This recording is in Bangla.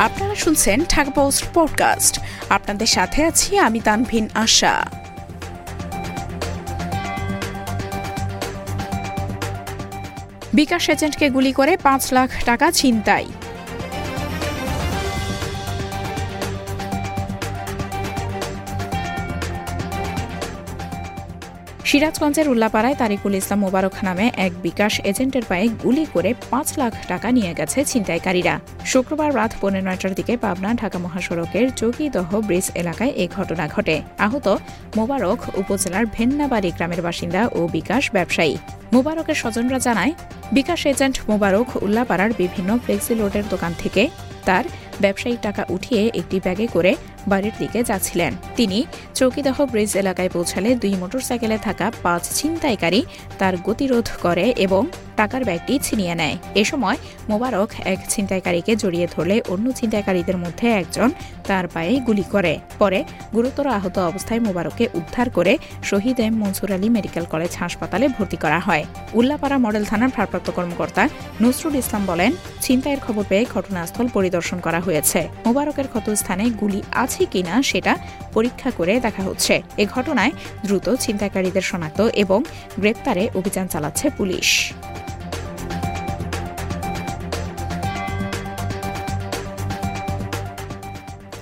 আপনারা শুনছেন ঢাকা পোস্ট পডকাস্ট। আপনাদের সাথে আছি আমি তানভিন আশা। বিকাশ এজেন্টকে গুলি করে পাঁচ লাখ টাকা ছিনতাই। সিরাজগঞ্জের উল্লাপাড়ায় তারিকুল ইসলাম মোবারক নামে এক বিকাশ এজেন্টের পায়ে গুলি করে পাঁচ লাখ টাকা নিয়ে গেছে ছিনতাইকারীরা। শুক্রবার রাত পৌনে নয়টার দিকে পাবনা ঢাকা মহাসড়কের চৌকিদহ ব্রিজ এলাকায় এ ঘটনা ঘটে। আহত মোবারক উপজেলার ভেন্নাবাড়ি গ্রামের বাসিন্দা ও বিকাশ ব্যবসায়ী। মোবারকের স্বজনরা জানায়, বিকাশ এজেন্ট মোবারক উল্লাপাড়ার বিভিন্ন ফ্লেক্সি লোডের দোকান থেকে তার ব্যবসায়িক টাকা উঠিয়ে একটি ব্যাগে করে বাড়ির দিকে যাচ্ছিলেন। তিনি চৌকিদহ ব্রিজ এলাকায় পৌঁছালে দুই মোটরসাইকেলে থাকা পাঁচ ছিনতাইকারী তার গতিরোধ করে এবং টাকার ব্যাগটি ছিনিয়ে নেয়। এ সময় মোবারক এক ছিনতাইকারীকে জড়িয়ে ধরলে অন্য ছিনতাইকারীদের মধ্যে একজন তার পায়ে গুলি করে। পরে গুরুতর আহত অবস্থায় মোবারককে উদ্ধার করে Shahid M Mansur Ali medical college হাসপাতালে ভর্তি করা হয়। উল্লাপাড়া মডেল থানার ভারপ্রাপ্ত কর্মকর্তা নসরুল ইসলাম বলেন, ছিনতাইয়ের খবর পেয়ে ঘটনাস্থল পরিদর্শন করা হয়েছে। মোবারকের ক্ষতস্থানে গুলি আছে কিনা সেটা পরীক্ষা করে দেখা হচ্ছে। এ ঘটনায় দ্রুত ছিনতাইকারীদের শনাক্ত এবং গ্রেপ্তারে অভিযান চালাচ্ছে পুলিশ।